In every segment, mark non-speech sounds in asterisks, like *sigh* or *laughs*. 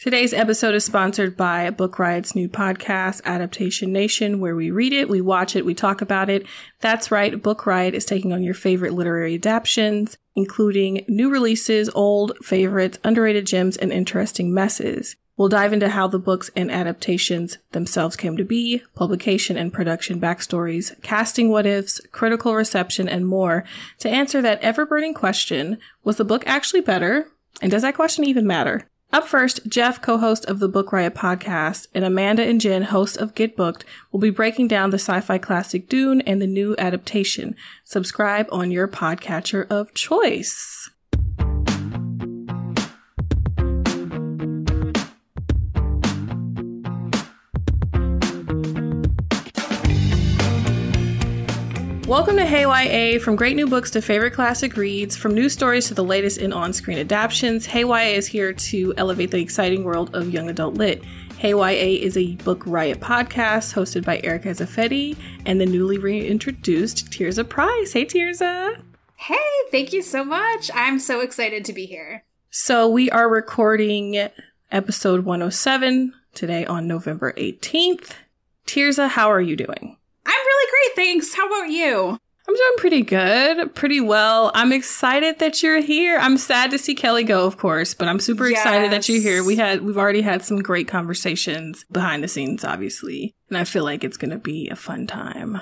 Today's episode is sponsored by Book Riot's new podcast, Adaptation Nation, where we read it, we watch it, we talk about it. That's right, Book Riot is taking on your favorite literary adaptations, including new releases, old favorites, underrated gems, and interesting messes. We'll dive into how the books and adaptations themselves came to be, publication and production backstories, casting what ifs, critical reception, and more to answer that ever burning question was the book actually better? And does that question even matter? Up first, Jeff, co-host of the Book Riot podcast, and Amanda and Jen, host of Get Booked, will be breaking down the sci-fi classic Dune and the new adaptation. Subscribe on your podcatcher of choice. Welcome to Hey YA, from great new books to favorite classic reads, from new stories to the latest in on screen adaptations. Hey YA is here to elevate the exciting world of young adult lit. Hey YA is a Book Riot podcast hosted by Erica Ezeifedi and the newly reintroduced Tirzah Price. Hey, Tirzah. Hey, thank you so much. I'm so excited to be here. So, we are recording episode 107 today on November 18th. Tirzah, how are you doing? I'm really great, thanks. How about you? I'm doing pretty good, pretty well. I'm excited that you're here. I'm sad to see Kelly go, of course, but I'm super yes. excited that you're here. We had we've already had some great conversations behind the scenes, obviously, and I feel like it's going to be a fun time.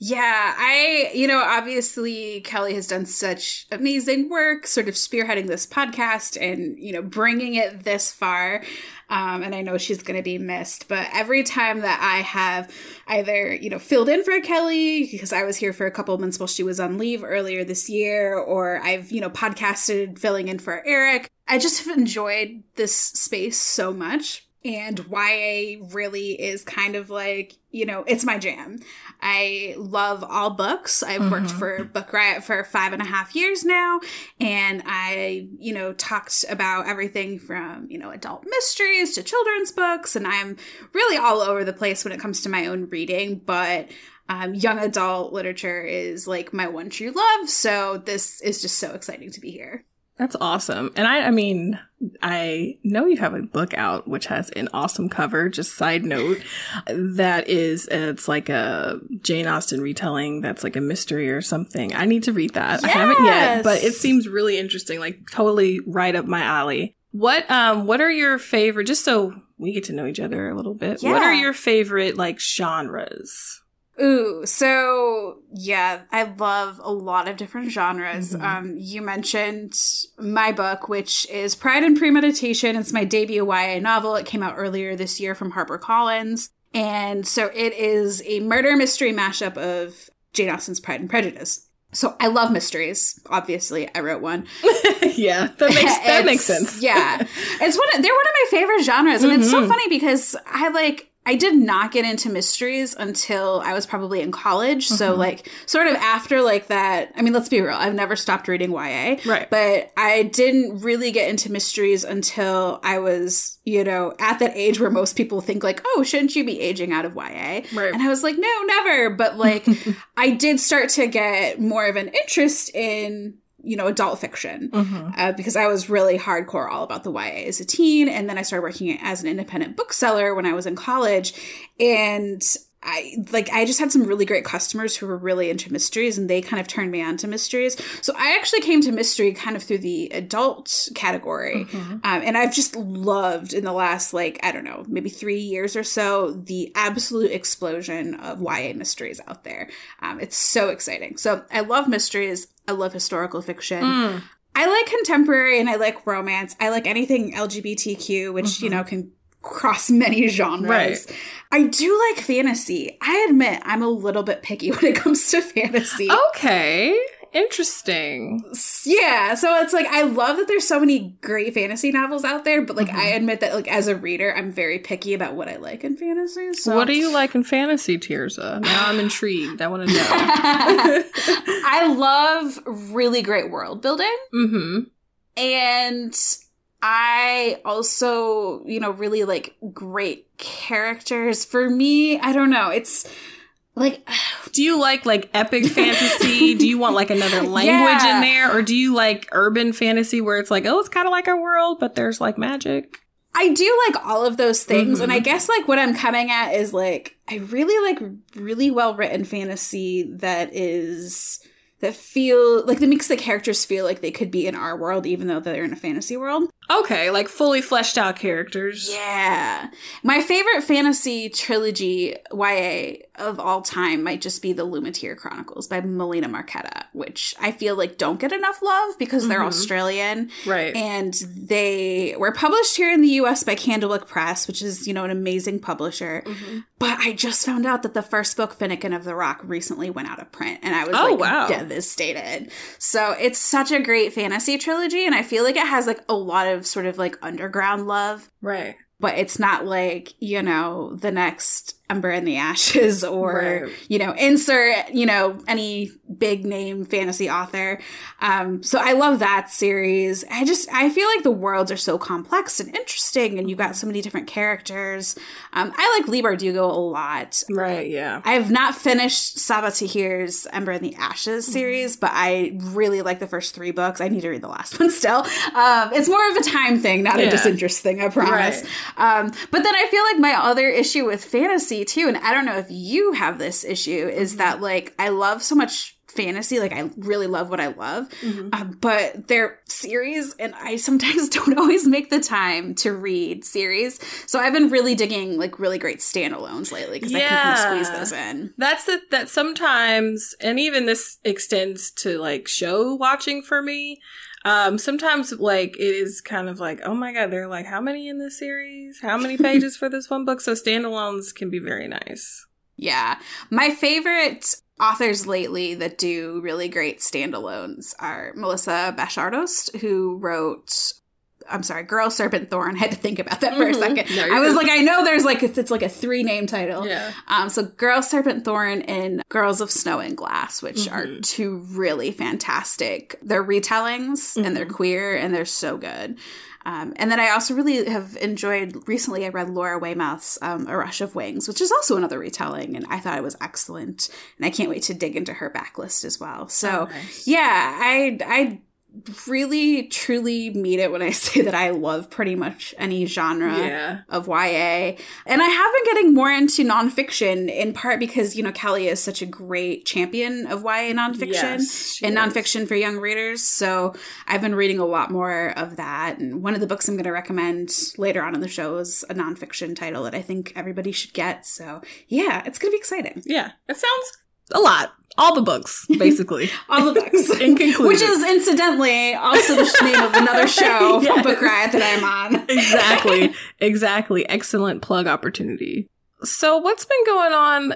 Yeah, I, you know, obviously Kelly has done such amazing work sort of spearheading this podcast and, you know, bringing it this far. Um, and I know she's going to be missed. But every time that I have either, you know, filled in for Kelly, because I was here for a couple months while she was on leave earlier this year, or I've, you know, podcasted filling in for Eric, I just have enjoyed this space so much and YA really is kind of like, you know, it's my jam. I love all books. I've mm-hmm. worked for Book Riot for five and a half years now. And I, you know, talked about everything from, you know, adult mysteries to children's books. And I'm really all over the place when it comes to my own reading. But um, young adult literature is like my one true love. So this is just so exciting to be here. That's awesome. And I, I mean, I know you have a book out which has an awesome cover. Just side note, that is, it's like a Jane Austen retelling that's like a mystery or something. I need to read that. Yes! I haven't yet, but it seems really interesting, like totally right up my alley. What, um, what are your favorite, just so we get to know each other a little bit, yeah. what are your favorite like genres? Ooh, so yeah, I love a lot of different genres. Mm-hmm. Um, you mentioned my book, which is Pride and Premeditation. It's my debut YA novel. It came out earlier this year from HarperCollins. And so it is a murder mystery mashup of Jane Austen's Pride and Prejudice. So I love mysteries. Obviously, I wrote one. *laughs* yeah, that makes that makes sense. yeah, *laughs* it's one. Of, they're one of my favorite genres, and mm-hmm. it's so mm-hmm. funny because I like I did not get into mysteries until I was probably in college. Mm-hmm. So like sort of after like that, I mean, let's be real, I've never stopped reading YA. Right. But I didn't really get into mysteries until I was, you know, at that age where most people think like, oh, shouldn't you be aging out of YA? Right. And I was like, no, never. But like *laughs* I did start to get more of an interest in you know, adult fiction mm-hmm. uh, because I was really hardcore all about the YA as a teen. And then I started working as an independent bookseller when I was in college. And I like I just had some really great customers who were really into mysteries and they kind of turned me on to mysteries. So I actually came to mystery kind of through the adult category. Mm-hmm. Um, and I've just loved in the last like I don't know, maybe 3 years or so the absolute explosion of YA mysteries out there. Um, it's so exciting. So I love mysteries. I love historical fiction. Mm. I like contemporary and I like romance. I like anything LGBTQ, which, mm-hmm. you know, can cross *laughs* many genres. Right. I do like fantasy. I admit I'm a little bit picky *laughs* when it comes to fantasy. Okay. Interesting. Yeah, so it's like I love that there's so many great fantasy novels out there, but like mm-hmm. I admit that like as a reader, I'm very picky about what I like in fantasy. So. What do you like in fantasy, Tirzah? Now I'm *sighs* intrigued. I want to know. *laughs* I love really great world building. Mm-hmm. And I also, you know, really like great characters. For me, I don't know. It's like *sighs* do you like like epic fantasy? do you want like another *laughs* language yeah. in there or do you like urban fantasy where it's like, "Oh, it's kind of like our world, but there's like magic?" I do like all of those things. Mm-hmm. And I guess like what I'm coming at is like, I really like really well written fantasy that is that feel like that makes the characters feel like they could be in our world even though they're in a fantasy world. Okay, like fully fleshed out characters. Yeah. My favorite fantasy trilogy YA of all time might just be the Lumatere Chronicles by Melina Marchetta, which I feel like don't get enough love because they're mm-hmm. Australian. Right. And they were published here in the US by Candlewick Press, which is, you know, an amazing publisher. Mm-hmm. But I just found out that the first book, Finnikin of the Rock, recently went out of print and I was oh, like wow. devastated. So it's such a great fantasy trilogy and I feel like it has like a lot of sort of like underground love. Right. But it's not like, you know, the next Ember in the Ashes *laughs* or, right. you know, insert, you know, any big name fantasy author. Um, so I love that series. I just, I feel like the worlds are so complex and interesting and you've got so many different characters. Um, I like Leigh Bardugo a lot. Right, yeah. I have not finished Sabaa Tahir's Ember in the Ashes mm-hmm. series, but I really like the first three books. I need to read the last *laughs* one still. Um, it's more of a time thing, not yeah. a disinterest thing, I promise. Right. Um, but then I feel like my other issue with fantasy too, and I don't know if you have this issue, is mm-hmm. that like I love so much fantasy. Like I really love what I love, mm-hmm. uh, but they're series, and I sometimes *laughs* don't always make the time to read series. So I've been really digging like really great standalones lately because yeah. I can kind of squeeze those in. That's the that sometimes, and even this extends to like show watching for me. Um, sometimes like it is kind of like, oh my god, they're like, how many in this series? How many pages for this one book? So standalones can be very nice. Yeah. My favorite authors lately that do really great standalones are Melissa Bashardoust, who wrote I'm sorry, Girl Serpent Thorn. I had to think about that for mm-hmm. a second. No, I was good. like, I know there's like it's like a three name title. Yeah. Um. So Girl Serpent Thorn and Girls of Snow and Glass, which mm-hmm. are two really fantastic. They're retellings mm-hmm. and they're mm-hmm. queer and they're so good. Um, and then I also really have enjoyed recently. I read Laura Weymouth's um, A Rush of Wings, which is also another retelling, and I thought it was excellent. And I can't wait to dig into her backlist as well. So, oh, nice. yeah, I I really truly mean it when I *laughs* say that I love pretty much any genre yeah. of YA. And I have been getting more into nonfiction in part because, you know, Kelly is such a great champion of YA nonfiction yes, and is. nonfiction for young readers. So I've been reading a lot more of that. And one of the books I'm going to recommend later on in the show is a nonfiction title that I think everybody should get. So yeah, it's going to be exciting. Yeah, it sounds a lot. All the books, basically. *laughs* All the books. *laughs* In conclusion. Which is incidentally also the name of another *laughs* show yes. Book Riot that I'm on. exactly. Exactly. Excellent plug opportunity. So what's been going on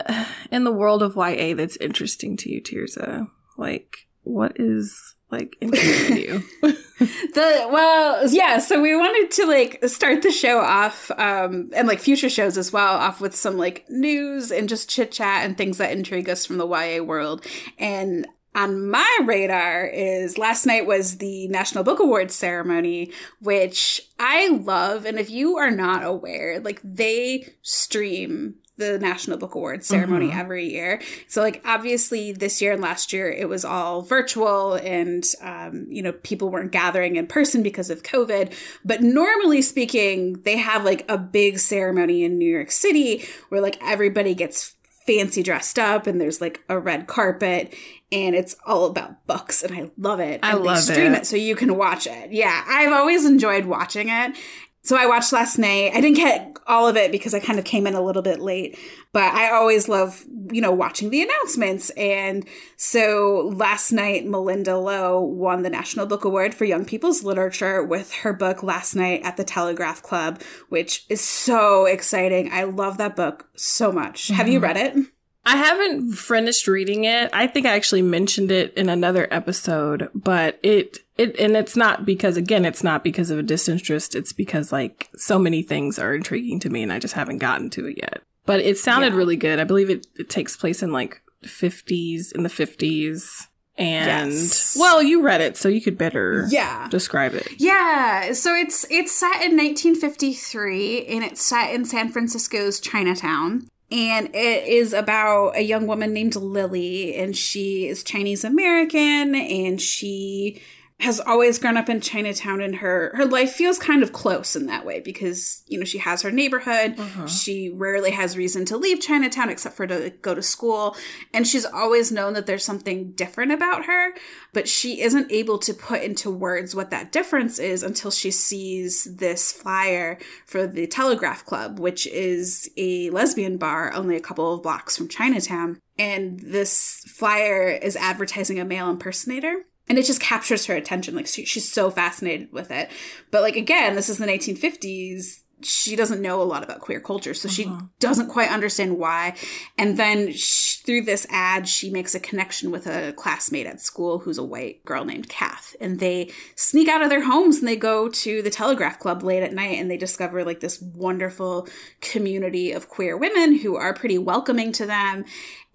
in the world of YA that's interesting to you, Tirzah? Like, what is like interesting you? *laughs* the well, yeah. So we wanted to like start the show off, um, and like future shows as well, off with some like news and just chit chat and things that intrigue us from the YA world. And on my radar is last night was the National Book Awards ceremony, which I love. And if you are not aware, like they stream the National Book Awards ceremony mm-hmm. every year. So, like, obviously, this year and last year, it was all virtual and, um, you know, people weren't gathering in person because of COVID. But normally speaking, they have like a big ceremony in New York City where like everybody gets fancy dressed up and there's like a red carpet and it's all about books and I love it. I and love they stream it. it so you can watch it. Yeah, I've always enjoyed watching it so I watched last night. I didn't get all of it because I kind of came in a little bit late, but I always love, you know, watching the announcements. And so last night, Melinda Lo won the National Book Award for Young People's Literature with her book Last Night at the Telegraph Club, which is so exciting. I love that book so much. Mm-hmm. Have you mm-hmm. read it? I haven't finished reading it. I think I actually mentioned it in another episode, but it it and it's not because again, it's not because of a disinterest. It's because like so many things are intriguing to me and I just haven't gotten to it yet. But it sounded yeah. really good. I believe it, it takes place in like 50s in the 50s. And yes. well, you read it, so you could better yeah describe it. Yeah, so it's it's set in 1953, and it's set in San Francisco's Chinatown and it is about a young woman named Lily, and she is Chinese American, and she has always grown up in Chinatown and her her life feels kind of close in that way because you know she has her neighborhood. Uh-huh. she rarely has reason to leave Chinatown except for to go to school. And she's always known that there's something different about her but she isn't able to put into words what that difference is until she sees this flyer for the Telegraph Club which is a lesbian bar only a couple of blocks from Chinatown. And this flyer is advertising a male impersonator and it just captures her attention like she, she's so fascinated with it. But like again this is the 1950s she doesn't know a lot about queer culture so she uh-huh. doesn't quite understand why. And then sh through this ad she makes a connection with a classmate at school who's a white girl named kath. And they sneak out of their homes and they go to the telegraph club late at night and they discover like this wonderful community of queer women who are pretty welcoming to them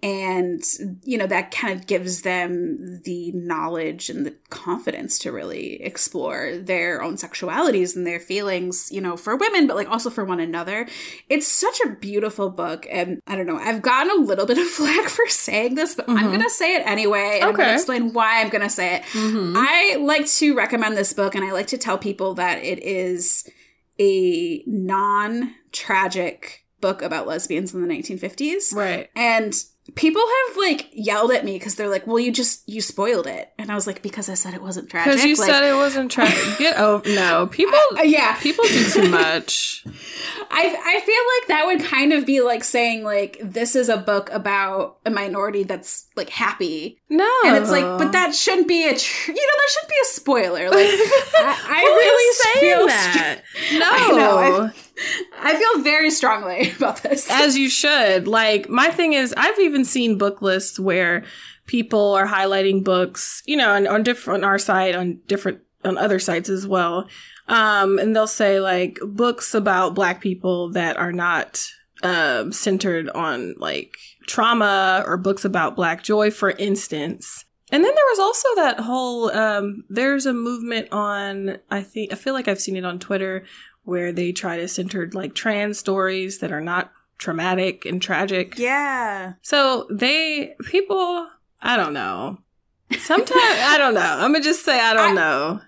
and you know that kind of gives them the knowledge and the confidence to really explore their own sexualities and their feelings you know for women but like also for one another. It's such a beautiful book and i don't know i've gotten a little bit of *laughs* flack for saying this but i'm mm-hmm. gonna say it anyway and i'm gonna explain why i'm gonna say it. Mm-hmm. I like to recommend this book and i like to tell people that it is a non-tragic book about lesbians in the 1950s Right. and people have like yelled at me because they're like, "Well, you just you spoiled it," and I was like, "Because I said it wasn't tragic." Because you like, said it wasn't *laughs* tragic. Get over. No, people. Uh, yeah, People do too *laughs* much. I I feel like that would kind of be like saying like this is a book about a minority that's like happy, No, and it's like, but that shouldn't be a tr- you know that shouldn't be a spoiler. Like *laughs* I, I really feel that. No, I know, I feel very strongly *laughs* about this. as you should. Like my thing is, I've even seen book lists where people are highlighting books, you know, on, on different on our site, on different on other sites as well. Um, and they'll say like books about black people that are not um centered on like trauma or books about black joy, for instance. And then there was also that whole um there's a movement on I think I feel like I've seen it on Twitter where they try to center like trans stories that are not traumatic and tragic. yeah. So they people I don't know. Sometimes I don't know. I'm gonna just say I don't I- know.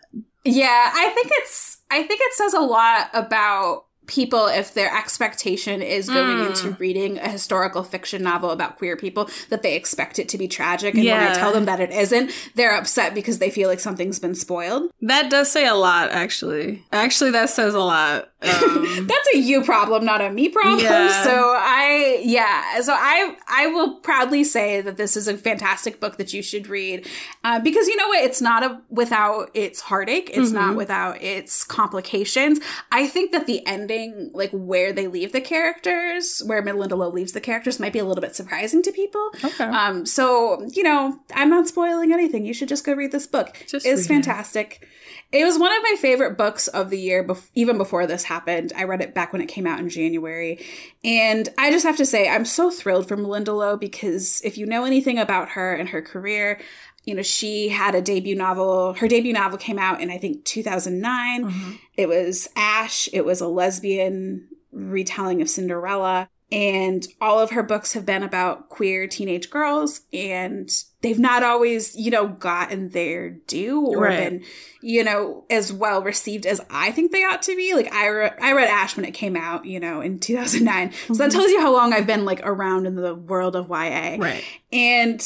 Yeah, I think it's I think it says a lot about people if their expectation is going Mm. into reading a historical fiction novel about queer people that they expect it to be tragic and when I tell them that it isn't, they're upset because they feel like something's been spoiled. That does say a lot, actually. Actually, that says a lot. Um, *laughs* That's a you problem, not a me problem. Yeah. *laughs* So I yeah, so I I will proudly say that this is a fantastic book that you should read uh, because you know what, it's not a without its heartache, it's not without its complications. I think that the ending, like where they leave the characters, where Melinda Lo leaves the characters, might be a little bit surprising to people. okay. Um, so you know, I'm not spoiling anything. You should just go read this book. Just it's read it. fantastic. It was one of my favorite books of the year, even before this happened. I read it back when it came out in January. And I just have to say, I'm so thrilled for Melinda Lo because if you know anything about her and her career, you know, she had a debut novel. Her debut novel came out in, I think, 2009. Mhm. It was Ash. It was a lesbian retelling of Cinderella. And all of her books have been about queer teenage girls, and they've not always, you know, gotten their due or Right. been, you know, as well received as I think they ought to be. Like I, re- I read Ash when it came out, you know, in 2009. So that Mhm. tells you how long I've been like around in the world of YA right. and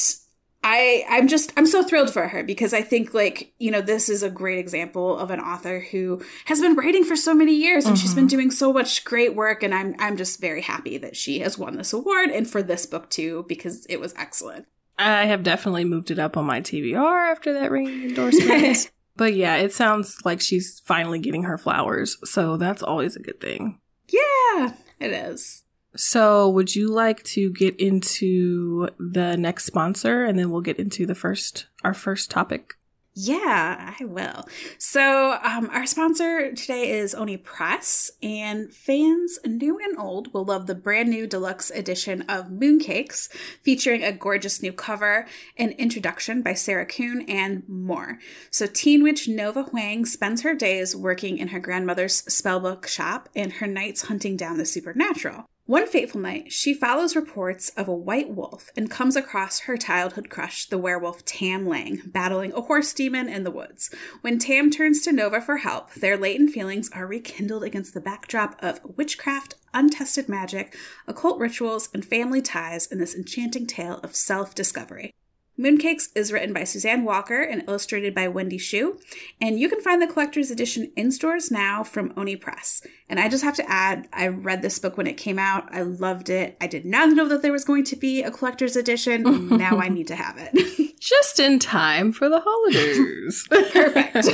I I'm just I'm so thrilled for her because I think like you know this is a great example of an author who has been writing for so many years and she's been mm-hmm. doing so much great work and I'm I'm just very happy that she has won this award and for this book too because it was excellent. I have definitely moved it up on my TBR after that ringing endorsement. *laughs* but yeah, it sounds like she's finally getting her flowers. So that's always a good thing. Yeah, it is. So, would you like to get into the next sponsor and then we'll get into the first our first topic? Yeah, I will. So, um, our sponsor today is Oni Press, and fans new and old will love the brand new deluxe edition of Mooncakes, featuring a gorgeous new cover, an introduction by Sarah Kuhn, and more. So, teen witch Nova Huang spends her days working in her grandmother's spellbook shop and her nights hunting down the supernatural. One fateful night, she follows reports of a white wolf and comes across her childhood crush, the werewolf Tam Lang, battling a horse demon in the woods. When Tam turns to Nova for help, their latent feelings are rekindled against the backdrop of witchcraft, untested magic, occult rituals, and family ties in this enchanting tale of self discovery. Mooncakes is written by Suzanne Walker and illustrated by Wendy Xu, and you can find the collector's edition in stores now from Oni Press. And I just have to add, I read this book when it came out. I loved it. I did not know that there was going to be a collector's edition. *laughs* now I need to have it. *laughs* just in time for the holidays. *laughs* Perfect.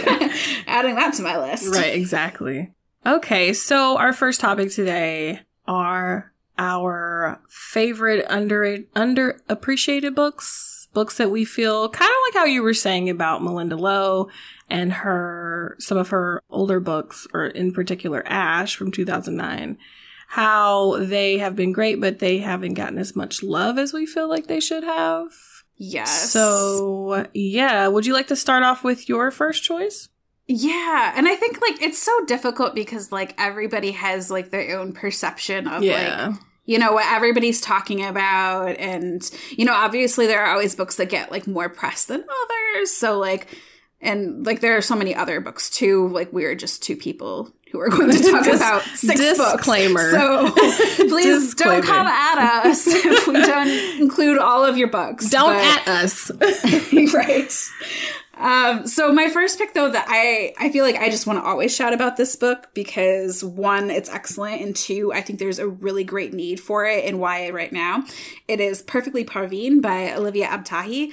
Adding that to my list. Right, exactly. Okay, so our first topic today are our favorite under underappreciated books books that we feel kind of like how you were saying about Melinda Lo and her, some of her older books, or in particular Ash from 2009, how they have been great, but they haven't gotten as much love as we feel like they should have. Yes. So, yeah, would you like to start off with your first choice? Yeah, and I think like it's so difficult because like everybody has like their own perception of yeah. like you know what everybody's talking about and you know obviously there are always books that get like more press than others so like and like there are so many other books too like we're just two people who are going to talk *laughs* Dis- about six disclaimer. books. So *laughs* please disclaimer. don't come at us *laughs* if we don't include all of your books. Don't but, at us. right. Um, so my first pick though that I I feel like I just want to always shout about this book because one it's excellent and two I think there's a really great need for it in YA right now. It is Perfectly Parvin by Olivia Abtahi.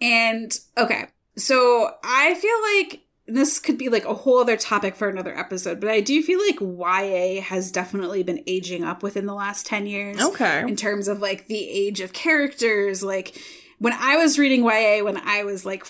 And okay, so I feel like this could be like a whole other topic for another episode, but I do feel like YA has definitely been aging up within the last 10 years. Okay. In terms of like the age of characters. Like when I was reading YA when I was like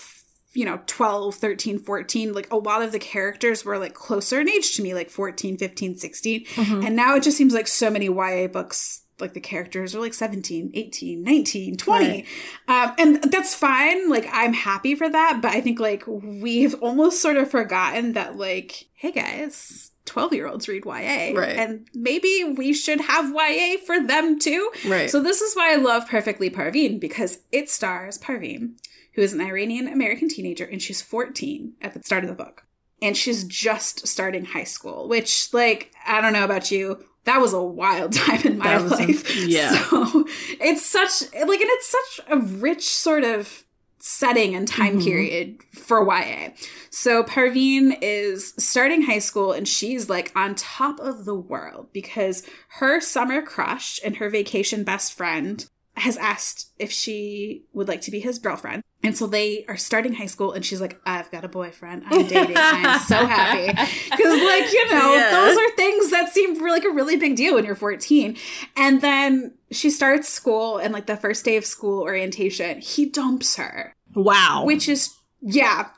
you know 12 13 14 like a lot of the characters were like closer in age to me like 14 15 16 mm-hmm. and now it just seems like so many ya books like the characters are like 17 18 19 20 right. um, and that's fine like i'm happy for that but i think like we've almost sort of forgotten that like hey guys 12 year olds read YA. Right. And maybe we should have YA for them too. Right. So this is why I love Perfectly Parvin because it stars Parvin, who is an Iranian American teenager, and she's 14 at the start of the book. And she's just starting high school, which, like, I don't know about you, that was a wild *laughs* time in my life. A, *laughs* yeah. So it's such, like, and it's such a rich sort of setting and time mm-hmm. period for YA. So Parvin is starting high school and she's like on top of the world because her summer crush and her vacation best friend has asked if she would like to be his girlfriend. And so they are starting high school, and she's like, I've got a boyfriend. I'm dating. I'm so *laughs* happy. Because, like, you know, yeah. those are things that seem like a really big deal when you're 14. And then she starts school, and like the first day of school orientation, he dumps her. Wow. Which is, yeah,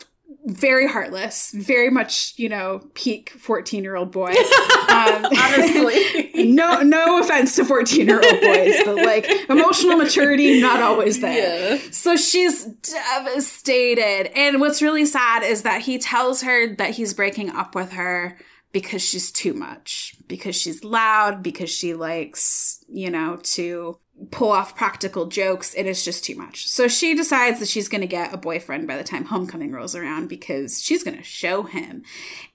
very heartless, very much, you know, peak 14 year old boy. *laughs* Um, Honestly. *laughs* no, no offense to 14 year old boys, but like emotional maturity, not always there. Yeah. So she's devastated. And what's really sad is that he tells her that he's breaking up with her because she's too much, because she's loud, because she likes, you know, to pull off practical jokes. It is just too much. So she decides that she's going to get a boyfriend by the time homecoming rolls around because she's going to show him.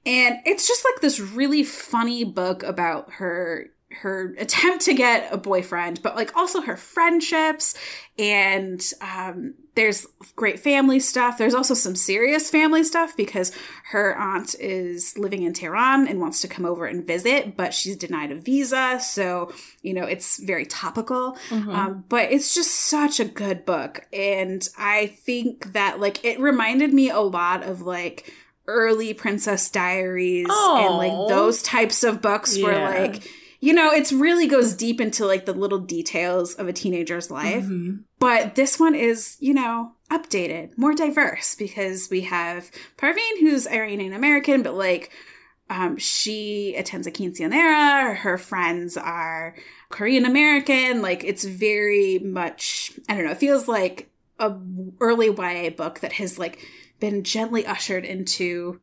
And it's just like this really funny book about her her attempt to get a boyfriend, but like also her friendships and um, there's great family stuff. There's also some serious family stuff because her aunt is living in Tehran and wants to come over and visit, but she's denied a visa. So, you know, it's very topical. Mm-hmm. Um, but it's just such a good book. And I think that like it reminded me a lot of like early Princess Diaries Aww. and like those types of books yeah. where like you know, it's really goes deep into like the little details of a teenager's life. Mm-hmm. But this one is, you know, updated, more diverse because we have Parvin, who's Iranian American, but like um, she attends a quinceanera. Her friends are Korean American. Like it's very much, I don't know, it feels like a early YA book that has like been gently ushered into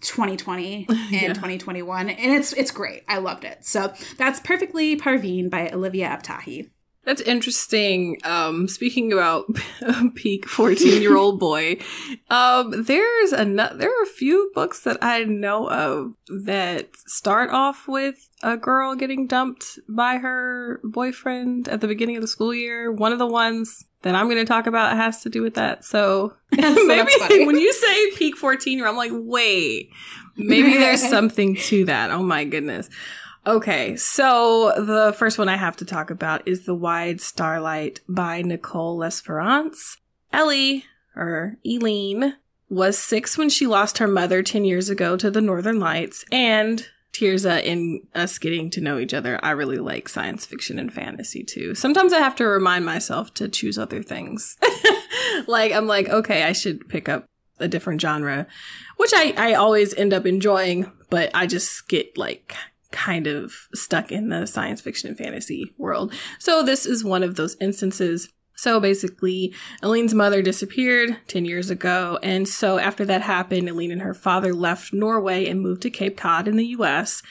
2020 *laughs* and yeah. 2021 and it's it's great i loved it so that's perfectly parvin by olivia abtahi that's interesting. Um, speaking about a *laughs* peak 14 year old *laughs* boy, um, there's a, there are a few books that I know of that start off with a girl getting dumped by her boyfriend at the beginning of the school year. One of the ones that I'm going to talk about has to do with that. So, *laughs* so maybe *laughs* when you say peak 14 year, I'm like, wait, maybe there's *laughs* something to that. Oh my goodness. Okay, so the first one I have to talk about is The Wide Starlight by Nicole Lesperance. Ellie, or Eileen, was six when she lost her mother 10 years ago to the Northern Lights, and Tirzah, in us getting to know each other, I really like science fiction and fantasy too. Sometimes I have to remind myself to choose other things. *laughs* like, I'm like, okay, I should pick up a different genre, which I, I always end up enjoying, but I just get like kind of stuck in the science fiction and fantasy world. So this is one of those instances. So basically, Eileen's mother disappeared 10 years ago. And so after that happened, Eileen and her father left Norway and moved to Cape Cod in the US.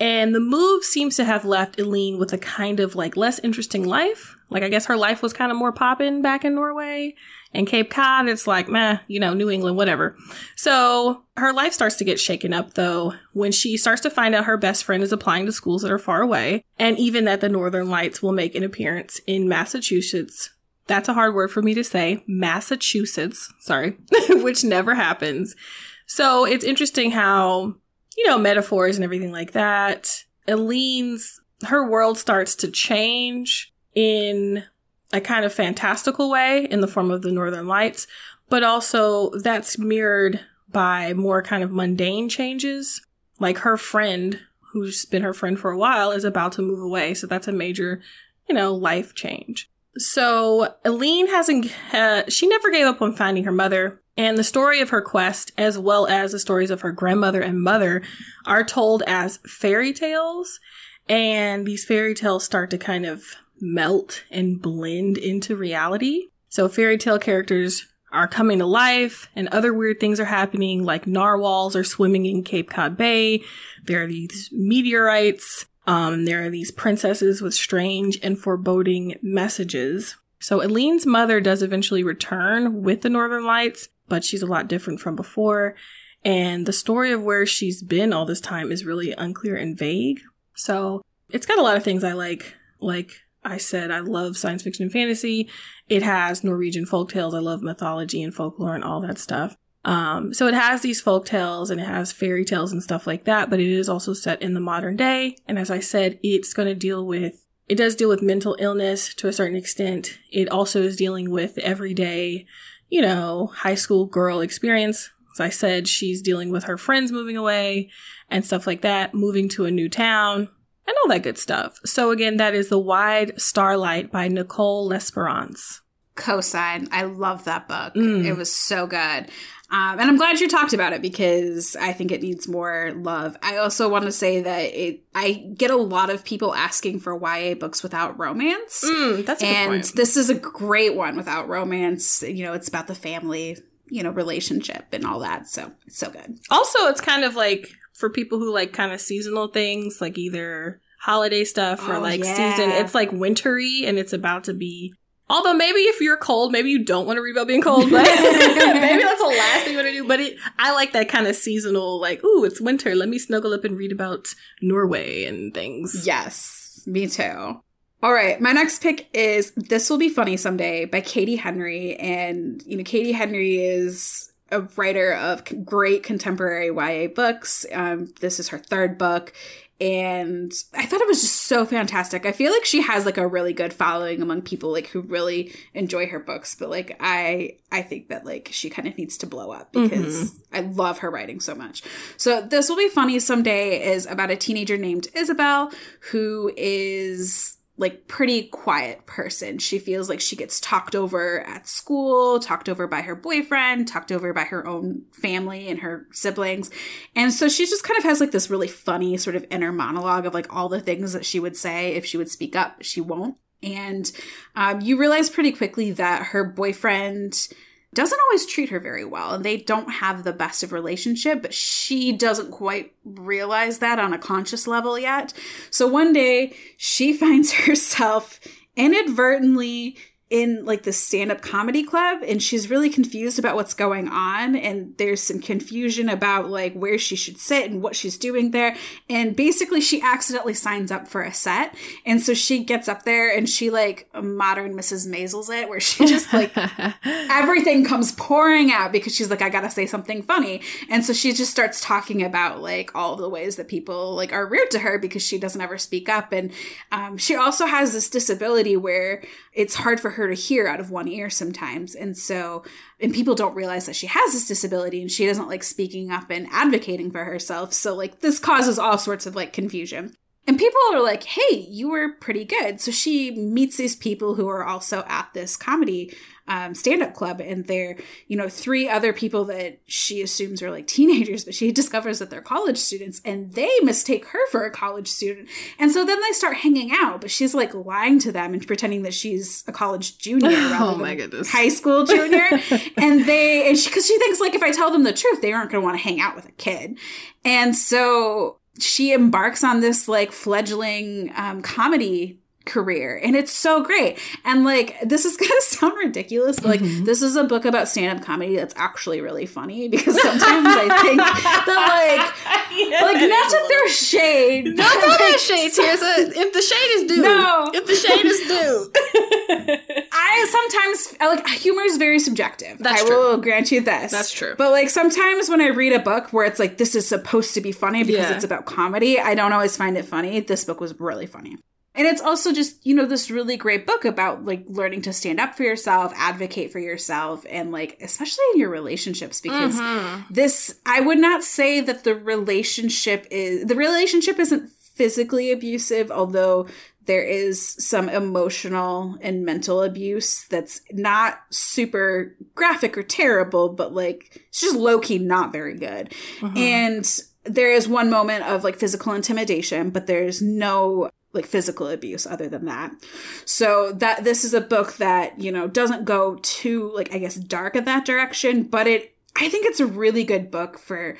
And the move seems to have left Eileen with a kind of like less interesting life. Like, I guess her life was kind of more popping back in Norway. And Cape Cod, it's like, meh, you know, New England, whatever. So her life starts to get shaken up though when she starts to find out her best friend is applying to schools that are far away. And even that the Northern Lights will make an appearance in Massachusetts. That's a hard word for me to say. Massachusetts, sorry, *laughs* which never happens. So it's interesting how, you know, metaphors and everything like that. Eileen's, her world starts to change in a kind of fantastical way in the form of the Northern Lights, but also that's mirrored by more kind of mundane changes. Like her friend, who's been her friend for a while, is about to move away. So that's a major, you know, life change. So Eileen hasn't, uh, she never gave up on finding her mother. And the story of her quest, as well as the stories of her grandmother and mother, are told as fairy tales. And these fairy tales start to kind of melt and blend into reality. So fairy tale characters are coming to life and other weird things are happening like narwhals are swimming in Cape Cod Bay. There are these meteorites. Um, there are these princesses with strange and foreboding messages. So Eileen's mother does eventually return with the Northern Lights, but she's a lot different from before. And the story of where she's been all this time is really unclear and vague. So it's got a lot of things I like, like I said I love science fiction and fantasy. It has Norwegian folk tales. I love mythology and folklore and all that stuff. Um, so it has these folk tales and it has fairy tales and stuff like that, but it is also set in the modern day. And as I said, it's going to deal with, it does deal with mental illness to a certain extent. It also is dealing with everyday, you know, high school girl experience. As I said, she's dealing with her friends moving away and stuff like that, moving to a new town, and all that good stuff. So again, that is The Wide Starlight by Nicole Lesperance. Cosign. I love that book. Mm. It was so good. Um, and I'm glad you talked about it because I think it needs more love. I also want to say that it, I get a lot of people asking for YA books without romance. Mm, that's and this is a great one without romance. You know, it's about the family, you know, relationship and all that. So it's so good. Also, it's kind of like for people who like kind of seasonal things, like either holiday stuff or oh, like yeah. season. It's like wintry and it's about to be. Although maybe if you're cold, maybe you don't want to read about being cold, but *laughs* maybe that's the last thing you want to do. But it, I like that kind of seasonal, like, ooh, it's winter. Let me snuggle up and read about Norway and things. Yes, me too. All right, my next pick is This Will Be Funny Someday by Katie Henry. And, you know, Katie Henry is a writer of great contemporary YA books. Um, this is her third book. And I thought it was just so fantastic. I feel like she has like a really good following among people like who really enjoy her books, but like I I think that like she kind of needs to blow up because mm-hmm. I love her writing so much. So this will be funny someday is about a teenager named Isabel who is like pretty quiet person. She feels like she gets talked over at school, talked over by her boyfriend, talked over by her own family and her siblings. And so she just kind of has like this really funny sort of inner monologue of like all the things that she would say if she would speak up, she won't. And um, you realize pretty quickly that her boyfriend doesn't always treat her very well and they don't have the best of relationship but she doesn't quite realize that on a conscious level yet. So one day she *laughs* finds herself inadvertently in like the stand-up comedy club and she's really confused about what's going on and there's some confusion about like where she should sit and what she's doing there and basically she accidentally signs up for a set and so she gets up there and she like modern mrs mazel's it where she just like *laughs* everything comes pouring out because she's like i gotta say something funny and so she just starts talking about like all the ways that people like are rude to her because she doesn't ever speak up and um, she also has this disability where it's hard for her to hear out of one ear sometimes. And so, and people don't realize that she has this disability and she doesn't like speaking up and advocating for herself. So, like, this causes all sorts of like confusion. And people are like, hey, you were pretty good. So she meets these people who are also at this comedy um, stand up club. And they're, you know, three other people that she assumes are like teenagers, but she discovers that they're college students and they mistake her for a college student. And so then they start hanging out, but she's like lying to them and pretending that she's a college junior *laughs* oh my goodness. high school junior. *laughs* and they, and she, cause she thinks like if I tell them the truth, they aren't going to want to hang out with a kid. And so she embarks on this like fledgling um, comedy career and it's so great. And like this is *laughs* gonna sound ridiculous but like mm-hmm. this is a book about stand-up comedy that's actually really funny because sometimes i think that like yeah, *laughs* like not to throw shade don't throw that shade Tears. if the shade is due. No. If the shade is due. *laughs* I sometimes like humor is very subjective. That's i true. will grant you this. That's true. But like sometimes when i read a book where it's like this is supposed to be funny because yeah. it's about comedy i don't always find it funny. This book was really funny and it's also just, you know, this really great book about like learning to stand up for yourself, advocate for yourself, and like, especially in your relationships, because mm-hmm. this, I would not say that the relationship is, the relationship isn't physically abusive, although there is some emotional and mental abuse that's not super graphic or terrible, but like, it's just low key not very good. Mm-hmm. And, there is one moment of like physical intimidation, but there's no like physical abuse other than that. So that this is a book that, you know, doesn't go too like I guess dark in that direction, but it I think it's a really good book for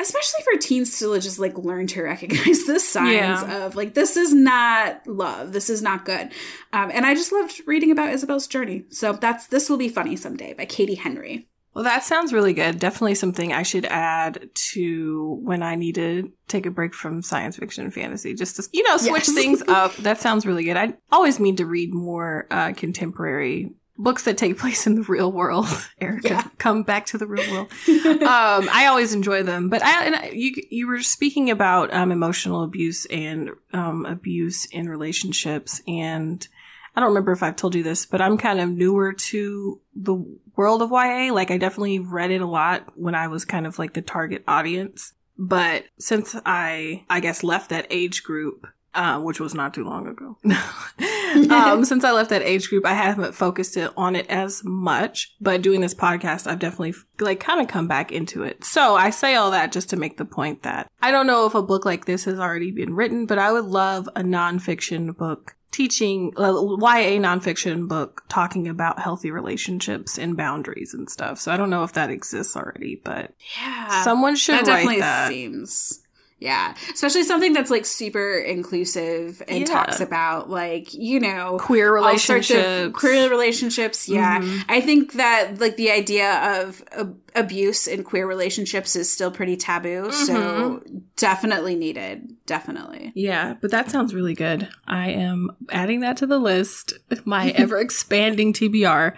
especially for teens to just like learn to recognize *laughs* the signs yeah. of like this is not love this is not good um, and i just loved reading about isabel's journey so that's this will be funny someday by katie henry well, that sounds really good. Definitely something I should add to when I need to take a break from science fiction and fantasy, just to, you know, switch yes. things up. That sounds really good. I always mean to read more uh, contemporary books that take *laughs* place in the real world. *laughs* Erica, yeah. come back to the real world. *laughs* um, I always enjoy them, but I, and I, you you were speaking about um, emotional abuse and um, abuse in relationships, and I don't remember if I've told you this, but I'm kind of newer to the world of YA. Like I definitely read it a lot when I was kind of like the target audience. But since I, I guess, left that age group, uh, which was not too long ago. *laughs* um, *laughs* since I left that age group, I haven't focused it on it as much. But doing this podcast, I've definitely like kind of come back into it. So I say all that just to make the point that I don't know if a book like this has already been written, but I would love a nonfiction book teaching a YA nonfiction book talking about healthy relationships and boundaries and stuff. So I don't know if that exists already, but yeah, someone should that definitely that. seems yeah. Especially something that's like super inclusive and yeah. talks about like, you know, queer relationships. queer relationships. Yeah. Mm-hmm. I think that like the idea of uh, abuse in queer relationships is still pretty taboo. Mm-hmm. So definitely needed. Definitely. Yeah. But that sounds really good. I am adding that to the list. My *laughs* ever expanding TBR.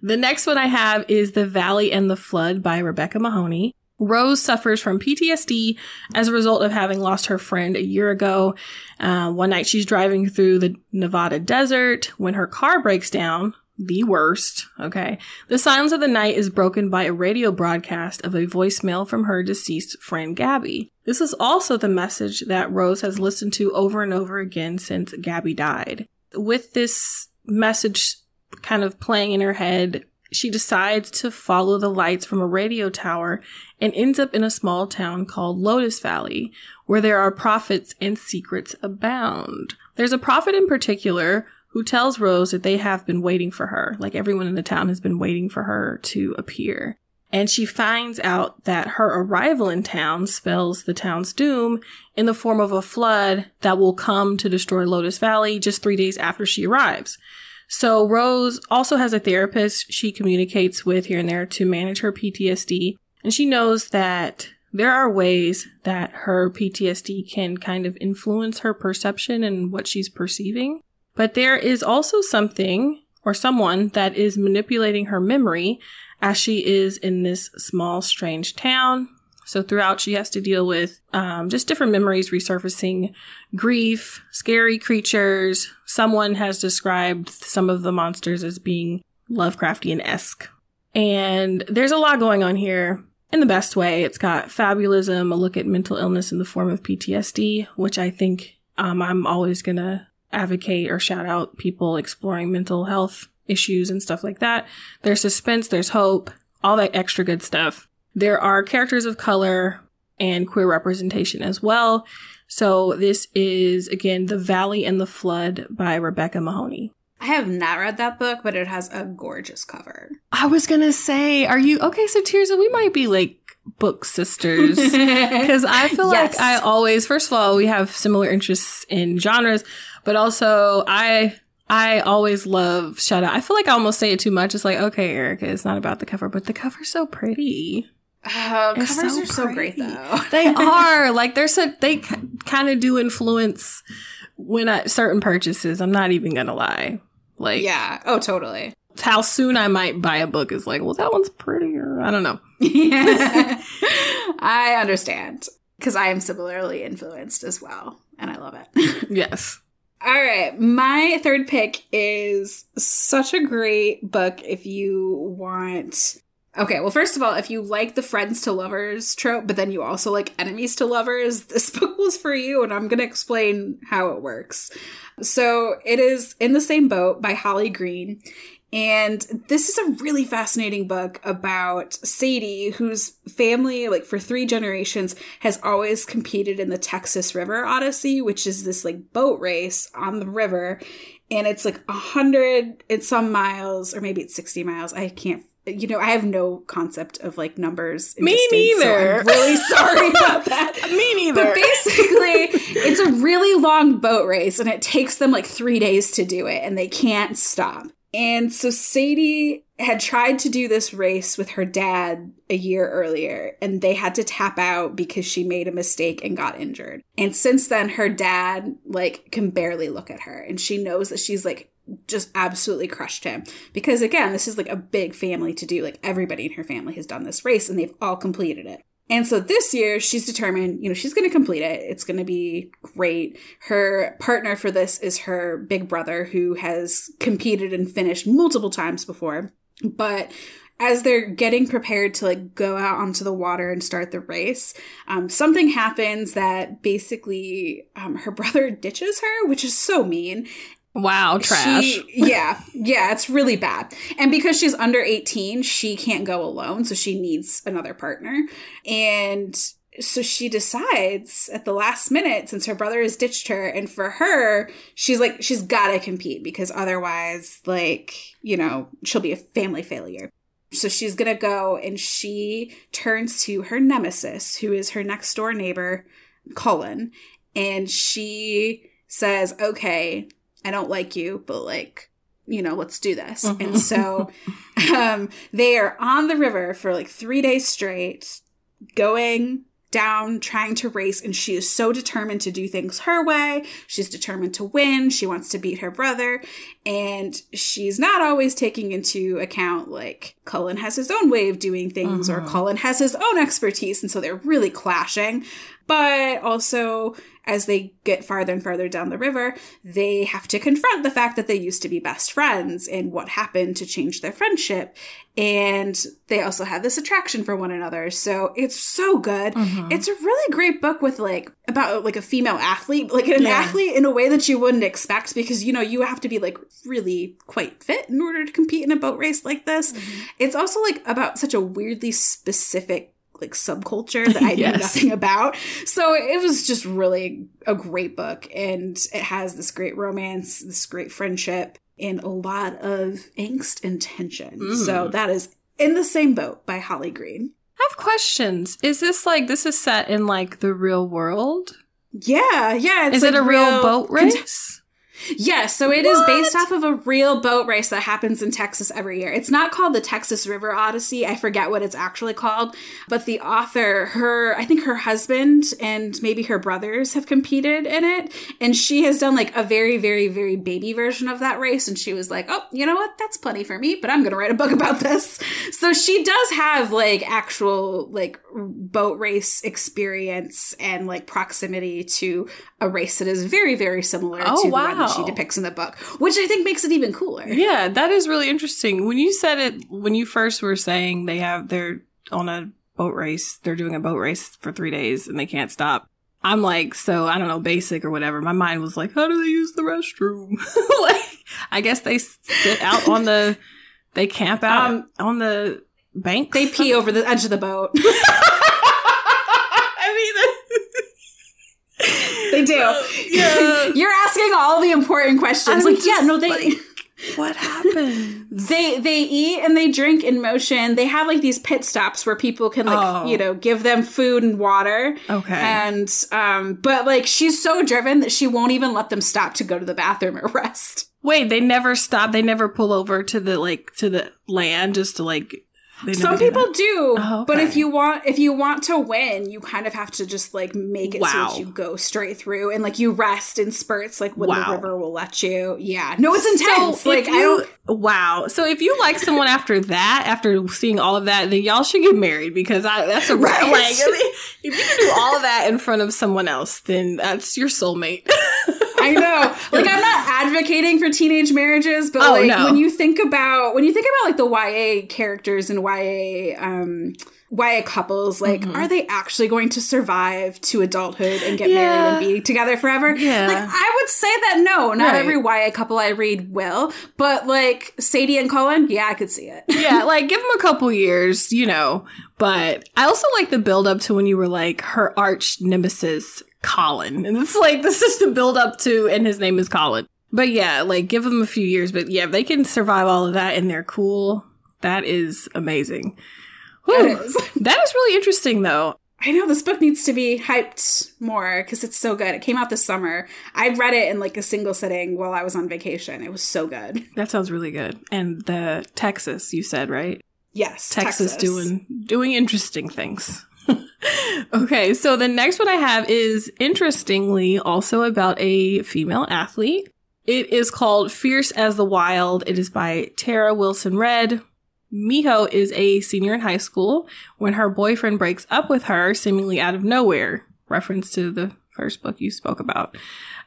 The next one I have is The Valley and the Flood by Rebecca Mahoney. Rose suffers from PTSD as a result of having lost her friend a year ago. Uh, one night she's driving through the Nevada desert when her car breaks down. The worst. Okay. The silence of the night is broken by a radio broadcast of a voicemail from her deceased friend Gabby. This is also the message that Rose has listened to over and over again since Gabby died. With this message kind of playing in her head, she decides to follow the lights from a radio tower and ends up in a small town called Lotus Valley, where there are prophets and secrets abound. There's a prophet in particular who tells Rose that they have been waiting for her. Like everyone in the town has been waiting for her to appear. And she finds out that her arrival in town spells the town's doom in the form of a flood that will come to destroy Lotus Valley just three days after she arrives. So Rose also has a therapist she communicates with here and there to manage her PTSD. And she knows that there are ways that her PTSD can kind of influence her perception and what she's perceiving. But there is also something or someone that is manipulating her memory as she is in this small, strange town. So throughout, she has to deal with um, just different memories resurfacing, grief, scary creatures. Someone has described some of the monsters as being Lovecraftian esque. And there's a lot going on here in the best way. It's got fabulism, a look at mental illness in the form of PTSD, which I think um, I'm always going to advocate or shout out people exploring mental health issues and stuff like that. There's suspense, there's hope, all that extra good stuff. There are characters of color and queer representation as well. So this is again The Valley and the Flood by Rebecca Mahoney. I have not read that book, but it has a gorgeous cover. I was gonna say, are you okay? So Tirzah, we might be like book sisters *laughs* because I feel yes. like I always, first of all, we have similar interests in genres, but also I I always love shout out. I feel like I almost say it too much. It's like, okay, Erica, it's not about the cover, but the cover's so pretty. Oh, covers so are pretty. so great though. *laughs* they *laughs* are like they're so they kind of do influence when I certain purchases. I'm not even gonna lie. Like yeah, oh totally. How soon I might buy a book is like, well, that one's prettier. I don't know. *laughs* Yeah, I understand because I am similarly influenced as well, and I love it. yes. All right. My third pick is such a great book if you want. Okay, well, first of all, if you like the friends to lovers trope, but then you also like enemies to lovers, *laughs* this book was for you, and I'm going to explain how it works. So, it is In the Same Boat by Holly Green. And this is a really fascinating book about Sadie, whose family, like for three generations, has always competed in the Texas River Odyssey, which is this like boat race on the river. And it's like a hundred and some miles, or maybe it's 60 miles. I can't you know, I have no concept of like numbers. Me distance, neither. So I'm really *laughs* sorry about that. Me neither. But basically, it's a really long boat race and it takes them like three days to do it and they can't stop. And so Sadie had tried to do this race with her dad a year earlier, and they had to tap out because she made a mistake and got injured. And since then, her dad, like, can barely look at her, and she knows that she's, like, just absolutely crushed him. Because again, this is like a big family to do. Like, everybody in her family has done this race, and they've all completed it. And so this year, she's determined, you know, she's going to complete it. It's going to be great. Her partner for this is her big brother, who has competed and finished multiple times before. But as they're getting prepared to like go out onto the water and start the race, um, something happens that basically um, her *laughs* brother ditches her, which is so mean. Wow, trash. She, *laughs* yeah, yeah, it's really bad. And because she's under 18, she can't go alone, so she needs another partner. And so she decides at the last minute, since her brother has ditched her, and for her, she's like, she's gotta compete because otherwise, like, you know, she'll be a family failure. So she's gonna go and she turns to her nemesis, who is her next door neighbor, Cullen, and she says, okay, I don't like you, but like, you know, let's do this. Mm-hmm. And so *laughs* um, they are on the river for like three days straight, going down, trying to race. And she is so determined to do things her way. She's determined to win. She wants to beat her brother. And she's not always taking into account, like, Cullen has his own way of doing things, mm-hmm. or Cullen has his own expertise. And so they're really clashing. But also, as they get farther and farther down the river, they have to confront the fact that they used to be best friends and what happened to change their friendship. And they also have this attraction for one another. So it's so good. Mm-hmm. It's a really great book with like about like a female athlete, like an yeah. athlete in a way that you wouldn't expect because you know you have to be like really quite fit in order to compete in a boat race like this. Mm-hmm. It's also like about such a weirdly specific like subculture *laughs* that I yes. knew nothing about. So it was just really a great book. And it has this great romance, this great friendship, and a lot of angst and tension. Mm. So that is In the Same Boat by Holly Green. I have questions. Is this like, this is set in like the real world? Yeah, yeah. is like it a real, real boat race? Yes, so it what? is based off of a real boat race that happens in Texas every year. It's not called the Texas River Odyssey. I forget what it's actually called, but the author, her, I think her husband and maybe her brothers have competed in it, and she has done like a very, very, very baby version of that race. And she was like, "Oh, you know what? That's plenty for me, but I'm going to write a book about this." So she does have like actual like boat race experience and like proximity to a race that is very, very similar oh, to wow. The one that she depicts in the book, which I think makes it even cooler. Yeah, that is really interesting. When you said it, when you first were saying they have, they're on a boat race, they're doing a boat race for three days and they can't stop. I'm like, so I don't know, basic or whatever. My mind was like, how do they use the restroom? *laughs* like, I guess they sit out on the, they camp out *laughs* um, on the bank. They pee over the edge of the boat. *laughs* do. *laughs* Yeah. *laughs* You're asking all the important questions. I'm like, yeah, no, they. Like, what happened? *laughs* they they eat and they drink in motion. They have like these pit stops where people can like oh. you know give them food and water. Okay. And um, but like she's so driven that she won't even let them stop to go to the bathroom or rest. Wait, they never stop. They never pull over to the like to the land just to like some people do, do oh, okay. but if you want if you want to win, you kind of have to just like make it wow. so that you go straight through and like you rest in spurts, like when wow. the river will let you. Yeah, no, it's intense. So like you, I don't. Wow. So if you like someone after that, after seeing all of that, then y'all should get married because I, that's a red flag. *laughs* if you can do all of that in front of someone else, then that's your soulmate. *laughs* I know. *laughs* Like I'm not advocating for teenage marriages, but oh, like no. when you think about when you think about like the YA characters and YA um YA couples, like, mm-hmm. are they actually going to survive to adulthood and get yeah. married and be together forever? Yeah. Like, I would say that no, not right. every YA couple I read will, but like Sadie and Colin, yeah, I could see it. yeah, *laughs* like give them a couple years, you know. But I also like the build up to when you were like her arch nemesis Colin. And it's like, this is the build up to, and his name is Colin. But yeah, like give them a few years. But yeah, they can survive all of that and they're cool. That is amazing. That is. *laughs* that is really interesting though. I know this book needs to be hyped more because it's so good. It came out this summer. I read it in like a single sitting while I was on vacation. It was so good. That sounds really good. And the Texas, you said, right? Yes, Texas, Texas. doing doing interesting things. Okay, so the next one I have is interestingly also about a female athlete. It is called Fierce as the Wild. It is by Tara Wilson Redd. Miho is a senior in high school when her boyfriend breaks up with her seemingly out of nowhere. Reference to the first book you spoke about.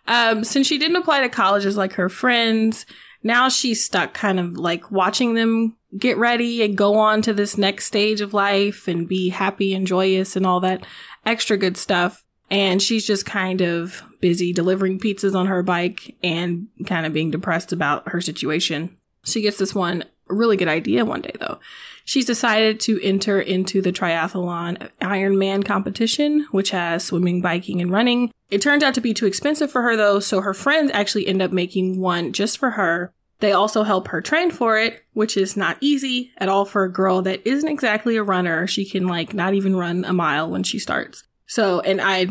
Um, since she didn't apply to colleges like her friends, now she's stuck kind of like watching them get ready and go on to this next stage of life and be happy and joyous and all that extra good stuff. And she's just kind of busy delivering pizzas on her bike and kind of being depressed about her situation. She gets this one really good idea one day though. She's decided to enter into the triathlon Ironman competition, which has swimming, biking, and running. It turned out to be too expensive for her though, so her friends actually end up making one just for her. They also help her train for it, which is not easy at all for a girl that isn't exactly a runner. She can like not even run a mile when she starts. So, and I,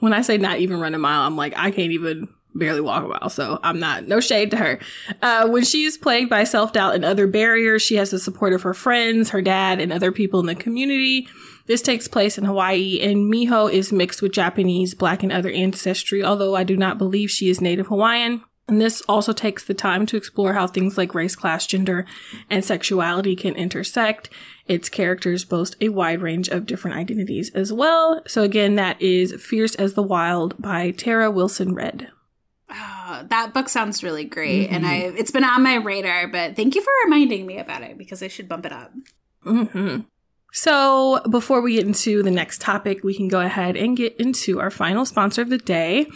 when I say not even run a mile, I'm like, I can't even barely walk a mile. So I'm not, no shade to her. Uh, when is plagued by self doubt and other barriers, she has the support of her friends, her dad, and other people in the community. This takes place in Hawaii, and Miho is mixed with Japanese, black, and other ancestry, although I do not believe she is Native Hawaiian. And this also takes the time to explore how things like race, class, gender, and sexuality can intersect. Its characters boast a wide range of different identities as well. So again, that is Fierce as the Wild by Tara Wilson Redd. Oh, that book sounds really great, mm-hmm. and I it's been on my radar. But thank you for reminding me about it because I should bump it up. Mm-hmm. So before we get into the next topic, we can go ahead and get into our final sponsor of the day,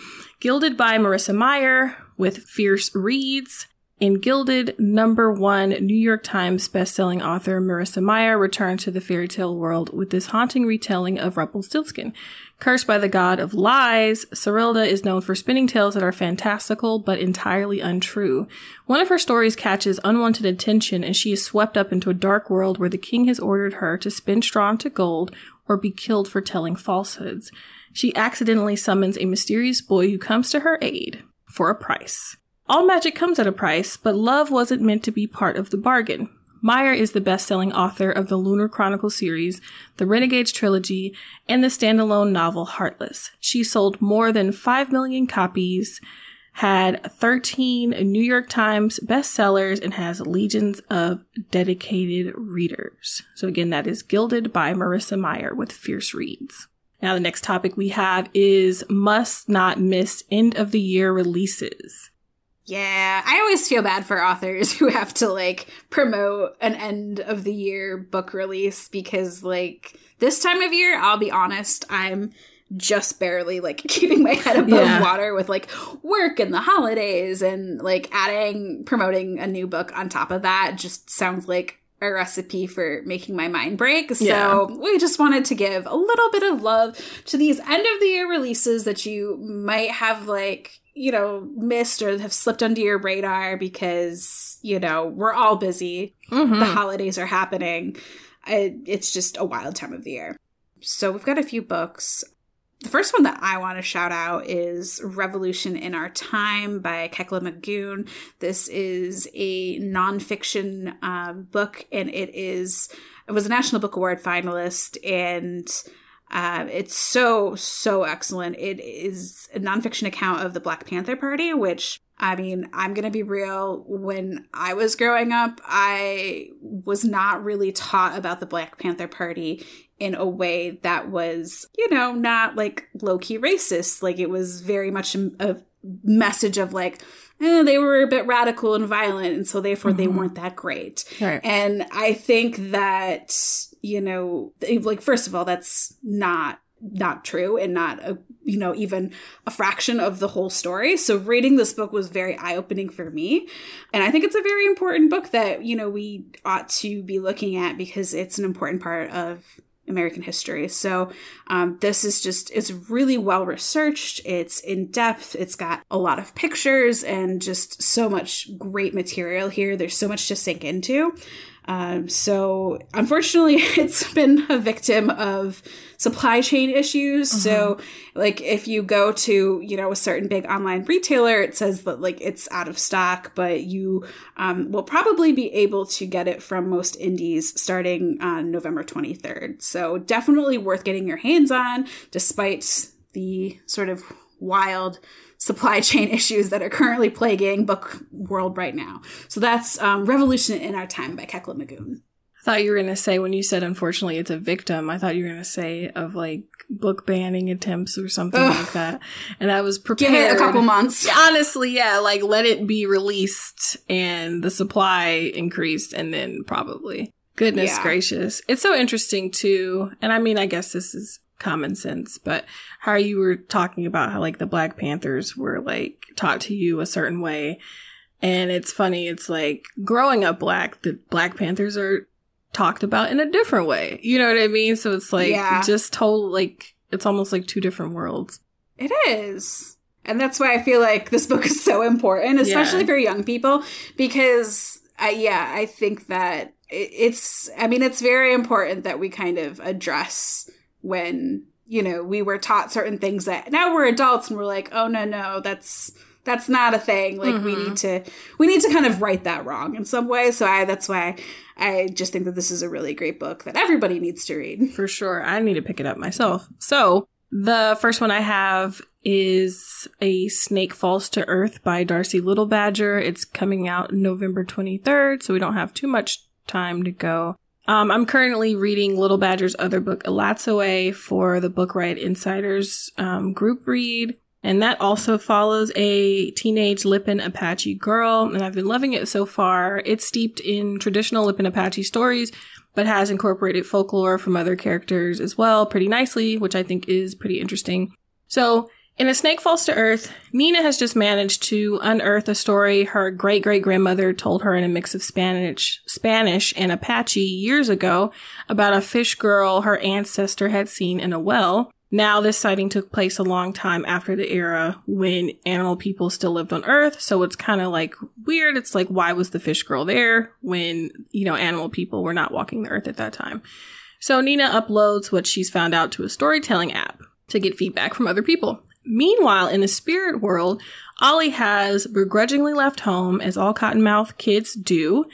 Gilded by Marissa Meyer with Fierce Reads. In Gilded, number one New York Times bestselling author Marissa Meyer returned to the fairy tale world with this haunting retelling of Rumpelstiltskin. Cursed by the god of lies, Serilda is known for spinning tales that are fantastical but entirely untrue. One of her stories catches unwanted attention and she is swept up into a dark world where the king has ordered her to spin straw into gold or be killed for telling falsehoods. She accidentally summons a mysterious boy who comes to her aid for a price. All magic comes at a price, but love wasn't meant to be part of the bargain. Meyer is the best selling author of the Lunar Chronicle series, the Renegades trilogy, and the standalone novel Heartless. She sold more than 5 million copies, had 13 New York Times bestsellers, and has legions of dedicated readers. So, again, that is Gilded by Marissa Meyer with Fierce Reads. Now, the next topic we have is must not miss end of the year releases. Yeah, I always feel bad for authors *laughs* who have to like promote an end of the year book release because like this time of year, I'll be honest, I'm just barely like *laughs* keeping my head above yeah. water with like work and the holidays and like adding promoting a new book on top of that just sounds like a recipe for making my mind break. So yeah. we just wanted to give a little bit of love to these end of the year releases that you might have like you know, missed or have slipped under your radar because, you know, we're all busy. Mm-hmm. The holidays are happening. it's just a wild time of the year. So we've got a few books. The first one that I want to shout out is Revolution in Our Time by Kekla Magoon. This is a nonfiction um, book, and it is it was a National Book Award finalist, and uh, it's so, so excellent. It is a nonfiction account of the Black Panther Party, which I mean, I'm going to be real. When I was growing up, I was not really taught about the Black Panther Party in a way that was, you know, not like low key racist. Like it was very much a, message of like, eh, they were a bit radical and violent. And so therefore mm-hmm. they weren't that great. Right. And I think that you know, like first of all, that's not not true and not a you know even a fraction of the whole story. So reading this book was very eye-opening for me. And i think it's a very important book that you know we ought to be looking at because it's an important part of american history. So um, this is just it's really well researched. It's in depth. It's got a lot of pictures and just so much great material here. There's so much to sink into. Um, so unfortunately, *laughs* it's been a victim of supply chain issues. Uh-huh. So like if you go to, you know, a certain big online retailer, it says that like it's out of stock, but you um, will probably be able to get it from most indies starting on November 23rd. So definitely worth getting your hands on despite the sort of wild supply *laughs* chain issues that are currently plaguing book world right now. So that's um, Revolution in Our Time by Kekla Magoon. I thought you were going to say when you said unfortunately it's a victim, I thought you were going to say of like book banning attempts or something Ugh. like that. And I was prepared. Give it a couple months. Honestly, yeah, like let it be released and the supply increased and then probably. Goodness yeah. gracious. It's so interesting too. And I mean, I guess this is common sense, but how you were talking about how like the Black Panthers were like taught to you a certain way. And it's funny, it's like growing up black, the Black Panthers are talked about in a different way. You know what I mean? So it's like yeah. just told like it's almost like two different worlds. It is. And that's why I feel like this book is so important, especially yeah. for young people, because I, yeah, I think that it's, I mean, it's very important that we kind of address when you know we were taught certain things that now we're adults and we're like oh no no that's that's not a thing. Like mm-hmm. we need to we need to kind of right that wrong in some way. So i that's why i just think that this is a really great book that everybody needs to read. For sure. I need to pick it up myself. So the first one i have is a snake falls to earth by Darcie Little Badger it's coming out november 23rd so we don't have too much time to go. Um, I'm currently reading Little Badger's other book, Elatsoe, for the Book Riot Insiders um, group read. And that also follows a teenage Lipan Apache girl, and I've been loving it so far. It's steeped in traditional Lipan Apache stories, but has incorporated folklore from other characters as well pretty nicely, which I think is pretty interesting. So In A Snake Falls to Earth, Nina has just managed to unearth a story her great great grandmother told her in a mix of Spanish, Spanish and Apache years ago about a fish girl her ancestor had seen in a well. Now, this sighting took place a long time after the era when animal people still lived on Earth, so it's kind of like weird. It's like, why was the fish girl there when, you know, animal people were not walking the Earth at that time? So Nina uploads what she's found out to a storytelling app to get feedback from other people. Meanwhile, in the spirit world, Ollie has begrudgingly left home, as all Cottonmouth kids do.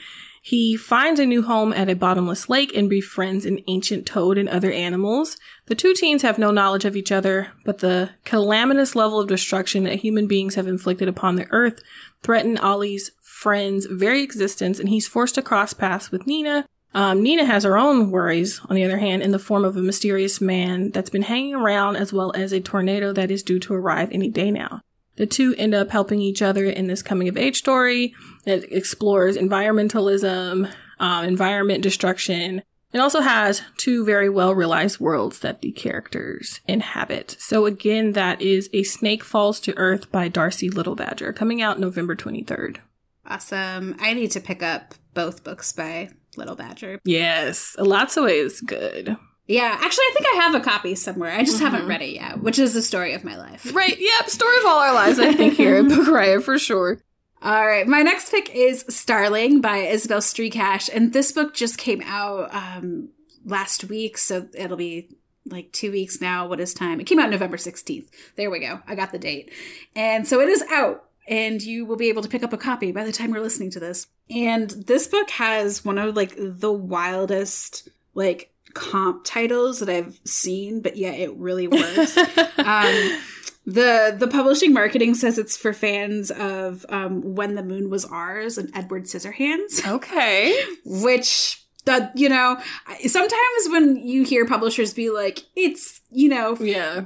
He finds a new home at a bottomless lake and befriends an ancient toad and other animals. The two teens have no knowledge of each other, but the calamitous level of destruction that human beings have inflicted upon the earth threaten Ollie's friend's very existence, and he's forced to cross paths with Nina, um, Nina has her own worries, on the other hand, in the form of a mysterious man that's been hanging around, as well as a tornado that is due to arrive any day now. The two end up helping each other in this coming of age story that explores environmentalism, uh, environment destruction. It also has two very well realized worlds that the characters inhabit. So again, that is A Snake Falls to Earth by Darcie Little Badger, coming out November 23rd. Awesome. I need to pick up both books by Little Badger. Yes, lots of ways good. Yeah, actually, I think I have a copy somewhere. I just mm-hmm. haven't read it yet, which is the story of my life. Right. Yep. Story of all our lives, I think, here at Book Riot for sure. All right. My next pick is Starling by Isabel Strychacz. And this book just came out um, last week. So it'll be like two weeks now. What is time? It came out November 16th. There we go. I got the date. And so it is out and you will be able to pick up a copy by the time you're listening to this. And this book has one of like the wildest like comp titles that I've seen, but yeah, it really works. *laughs* um, the the publishing marketing says it's for fans of um, When the Moon Was Ours and Edward Scissorhands. Okay, *laughs* which that you know sometimes when you hear publishers be like it's you know yeah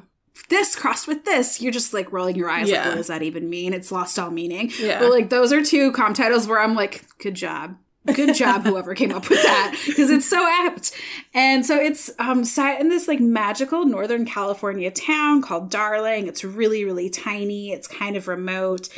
this crossed with this, you're just like rolling your eyes yeah. like, what does that even mean? It's lost all meaning. Yeah. But like those are two comp titles where I'm like, good job. Good job, whoever came up with that, because it's so apt. And so it's um set in this like magical Northern California town called Darling. It's really, really tiny. It's kind of remote.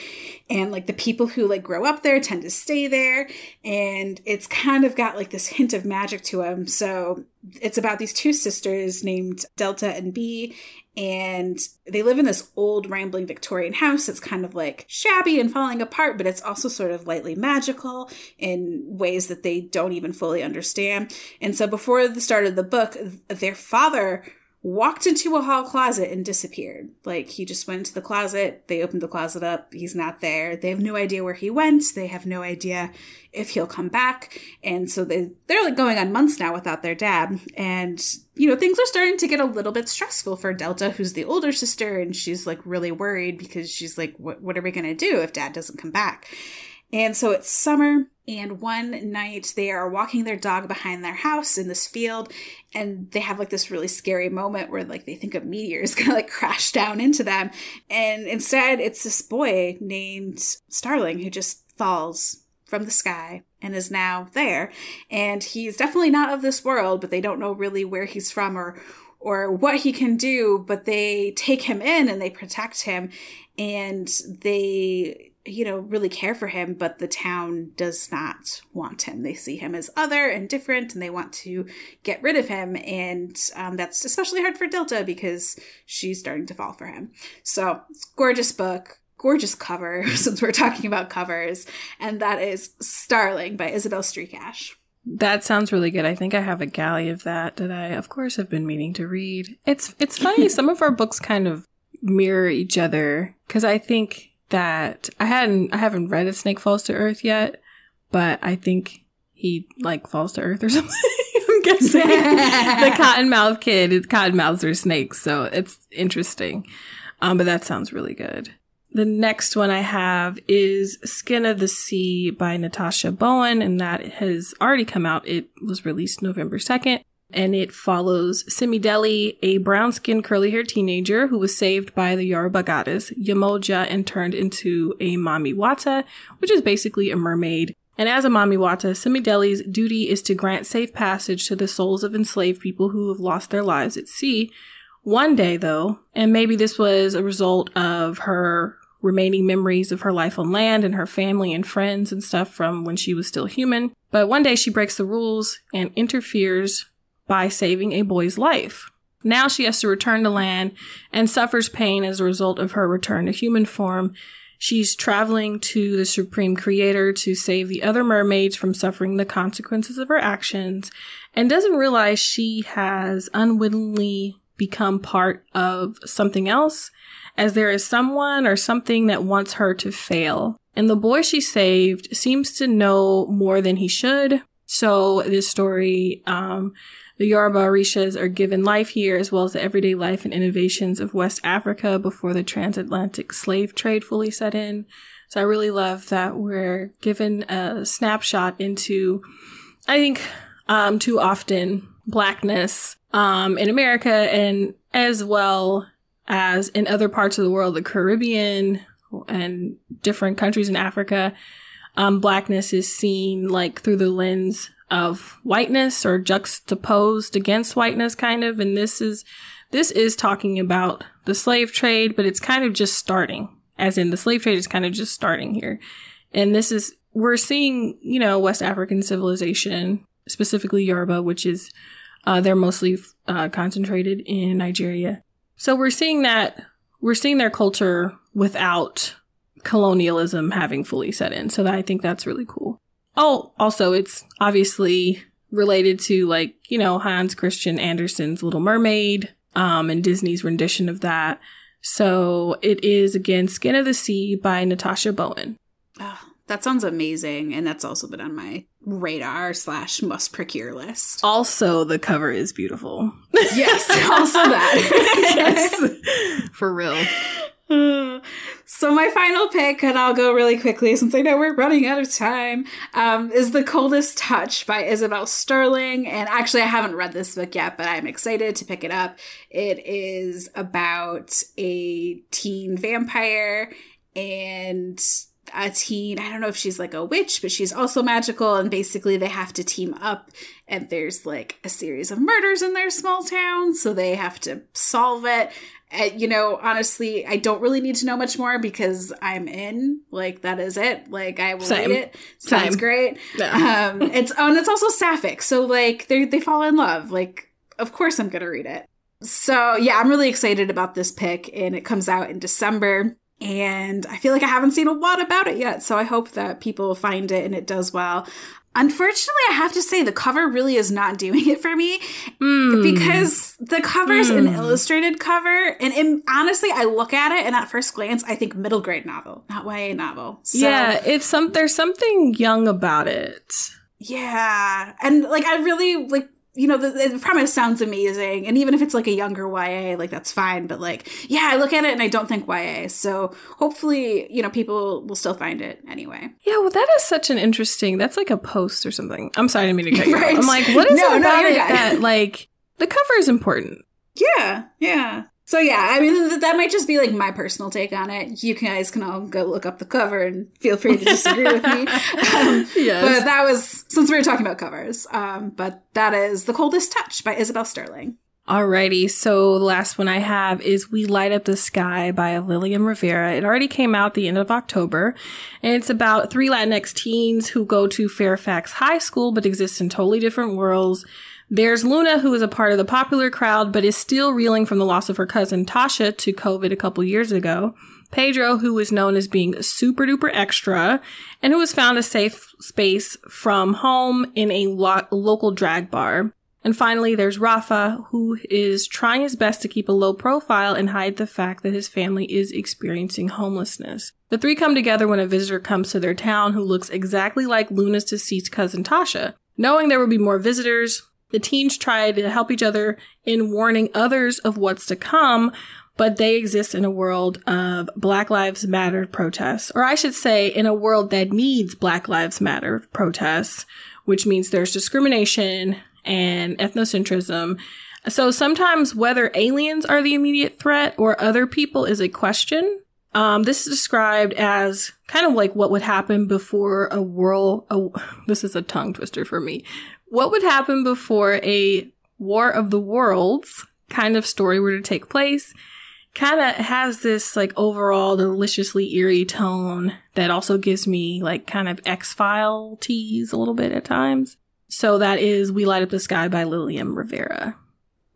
And like the people who like grow up there tend to stay there. And it's kind of got like this hint of magic to them. So it's about these two sisters named Delta and B, and they live in this old rambling Victorian house that's kind of like shabby and falling apart, but it's also sort of lightly magical in ways that they don't even fully understand. And so before the start of the book, their father walked into a hall closet and disappeared. Like he just went into the closet, they opened the closet up, he's not there. They have no idea where he went, they have no idea if he'll come back. And so they they're like going on months now without their dad. And you know, things are starting to get a little bit stressful for Delta, who's the older sister, and she's like really worried because she's like, what, what are we to do if dad doesn't come back? And so it's summer, and one night they are walking their dog behind their house in this field, and they have like this really scary moment where like they think a meteor is *laughs* gonna like crash down into them. And instead, it's this boy named Starling who just falls from the sky and is now there. And he's definitely not of this world, but they don't know really where he's from or or what he can do, but they take him in and they protect him and they you know, really care for him, but the town does not want him. They see him as other and different, and they want to get rid of him. And um, that's especially hard for Delta because she's starting to fall for him. So, gorgeous book, gorgeous cover, *laughs* since we're talking about covers, and that is Starling by Isabel Strychacz. That sounds really good. I think I have a galley of that that I, of course, have been meaning to read. It's it's funny. *laughs* some of our books kind of mirror each other because I think that I hadn't I haven't read A Snake Falls to Earth yet, but I think he like falls to Earth or *laughs* something. I'm guessing *laughs* the cottonmouth kid. Cottonmouths are snakes, so it's interesting. Um, but that sounds really good. The next one I have is Skin of the Sea by Natasha Bowen, and that has already come out. It was released November 2nd and it follows Simidele, a brown skinned curly haired teenager who was saved by the Yoruba goddess Yemoja and turned into a Mami Wata, which is basically a mermaid. And as a Mami Wata, Simidele's duty is to grant safe passage to the souls of enslaved people who have lost their lives at sea, One day, though, and maybe this was a result of her remaining memories of her life on land and her family and friends and stuff from when she was still human. But one day she breaks the rules and interferes by saving a boy's life. Now she has to return to land and suffers pain as a result of her return to human form. She's traveling to the Supreme Creator to save the other mermaids from suffering the consequences of her actions and doesn't realize she has unwittingly become part of something else as there is someone or something that wants her to fail. And the boy she saved seems to know more than he should. So this story, um, the Yoruba Orishas are given life here as well as the everyday life and innovations of West Africa before the transatlantic slave trade fully set in. So I really love that we're given a snapshot into, I think, um, too often blackness, um, in America and as well as in other parts of the world, the Caribbean and different countries in Africa, um, blackness is seen like through the lens of whiteness or juxtaposed against whiteness, kind of. And this is this is talking about the slave trade, but it's kind of just starting. As in, the slave trade is kind of just starting here, and this is we're seeing, you know, West African civilization, specifically Yoruba, which is uh, they're mostly uh, concentrated in Nigeria so we're seeing that we're seeing their culture without colonialism having fully set in. So that, I think that's really cool. Oh, also it's obviously related to like, you know, Hans Christian Andersen's Little Mermaid, um, and Disney's rendition of that. So it is again Skin of the Sea by Natasha Bowen. Oh, that sounds amazing. And that's also been on my radar slash must procure list. Also, the cover is beautiful. Yes, *laughs* also that. yes. *laughs* For real. *sighs* so my final pick, and I'll go really quickly since I know we're running out of time, um, is The Coldest Touch by Isabel Sterling. And actually, I haven't read this book yet, but I'm excited to pick it up. It is about a teen vampire and a teen. I don't know if she's like a witch, but she's also magical. And basically, they have to team up. And there's like a series of murders in their small town. So they have to solve it. You know, honestly, I don't really need to know much more because I'm in. Like, that is it. Like, I will Same. read it. Sounds Same. great. Yeah. um, it's, oh, and it's also sapphic. So, like, they they fall in love. Like, of course I'm going to read it. So, yeah, I'm really excited about this pick. And it comes out in December and I feel like I haven't seen a lot about it yet, so I hope that people find it and it does well. Unfortunately, I have to say the cover really is not *laughs* doing it for me mm. because the cover is mm. an hmm. illustrated cover, and it, honestly, I look at it and at first glance, I think middle grade novel, not YA novel. So, yeah, it's some there's something young about it. Yeah, and like I really like you know, the, the, premise sounds amazing. And even if it's like a younger YA, like that's fine. But like, yeah, I look at it and I don't think YA. So hopefully, you know, people will still find it anyway. Yeah, well, that is such an interesting, that's like a post or something. I'm sorry, I didn't mean to cut you *laughs* right. off. I'm like, what is no, it about no, it that, like, the cover is important? Yeah, yeah. So yeah, I mean th- that might just be like my personal take on it. You guys can all go look up the cover and feel free to disagree with me. *laughs* Um, yes. But that was since we were talking about covers. Um, but that is The Coldest Touch by Isabel Sterling. Alrighty, so the last one I have is We Light Up the Sky by Lilliam Rivera. It already came out the end of October, and it's about three Latinx teens who go to Fairfax High School but exist in totally different worlds. There's Luna, who is a part of the popular crowd, but is still reeling from the loss of her cousin Tasha to COVID a couple years ago. Pedro, who is known as being super duper extra, and who has found a safe space from home in a lo- local drag bar. And finally, there's Rafa, who is trying his best to keep a low profile and hide the fact that his family is experiencing homelessness. The three come together when a visitor comes to their town who looks exactly like Luna's deceased cousin Tasha. Knowing there will be more visitors, the teens try to help each other in warning others of what's to come, but they exist in a world of Black Lives Matter protests, or I should say, in a world that needs Black Lives Matter protests, which means there's discrimination and ethnocentrism. So sometimes whether aliens are the immediate threat or other people is a question. Um, this is described as kind of like what would happen before a world. A, *laughs* this is a tongue twister for me what would happen before a War of the Worlds kind of story were to take place, kind of has this like overall deliciously eerie tone that also gives me like kind of X File tease a little bit at times. So that is We Light Up the Sky by Lilliam Rivera.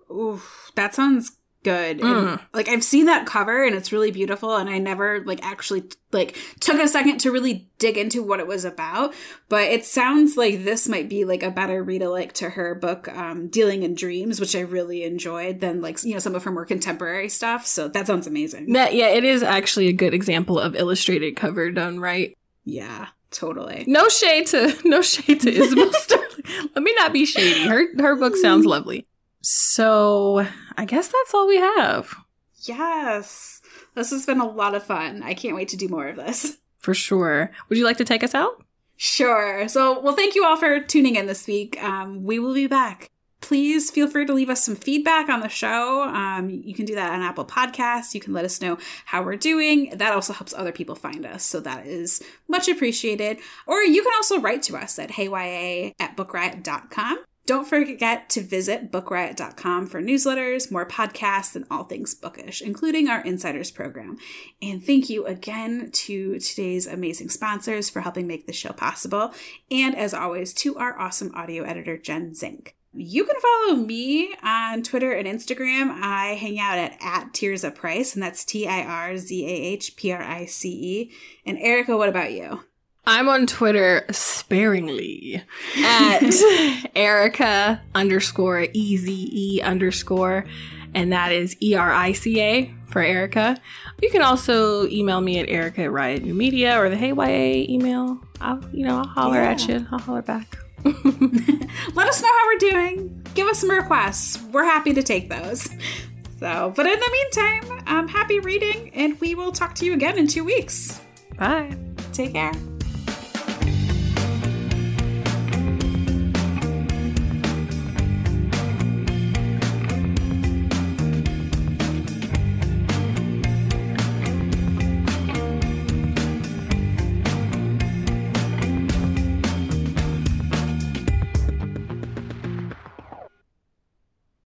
Ooh, that sounds good. Mm. And, like I've seen that cover and it's really beautiful and I never like actually like took a second to really dig into what it was about, but it sounds like this might be like a better read alike to her book um Dealing in Dreams, which I really enjoyed than like you know some of her more contemporary stuff. So that sounds amazing. That yeah, it is actually a good example of illustrated cover done right. Yeah. Totally. No shade to *laughs* no shade to Isabel *laughs* Sterling. *laughs* Let me not be shady. Her her book sounds lovely. So I guess that's all we have. Yes. This has been a lot of fun. I can't wait to do more of this. For sure. Would you like to take us out? Sure. So, well, thank you all for tuning in this week. Um, we will be back. Please feel free to leave us some feedback on the show. Um, you can do that on Apple Podcasts. You can let us know how we're doing. That also helps other people find us. So that is much appreciated. Or you can also write to us at heyya at bookriot.com. Don't forget to visit bookriot.com for newsletters, more podcasts, and all things bookish, including our Insiders program. And thank you again to today's amazing sponsors for helping make this show possible. And as always, to our awesome audio editor, Jen Zink. You can follow me on Twitter and Instagram. I hang out at, at Tirzah Price, and that's T I R Z A H P R I C E. And Erica, what about you? I'm on Twitter sparingly at *laughs* Erica underscore E-Z-E underscore, and that is E-R-I-C-A for Erica. You can also email me at Erica at Riot New Media or the Hey YA email. I'll, you know, I'll holler yeah. at you. I'll holler back. *laughs* Let us know how we're doing. Give us some requests. We're happy to take those. So, but in the meantime, um, happy reading, and we will talk to you again in two weeks. Bye. Take care.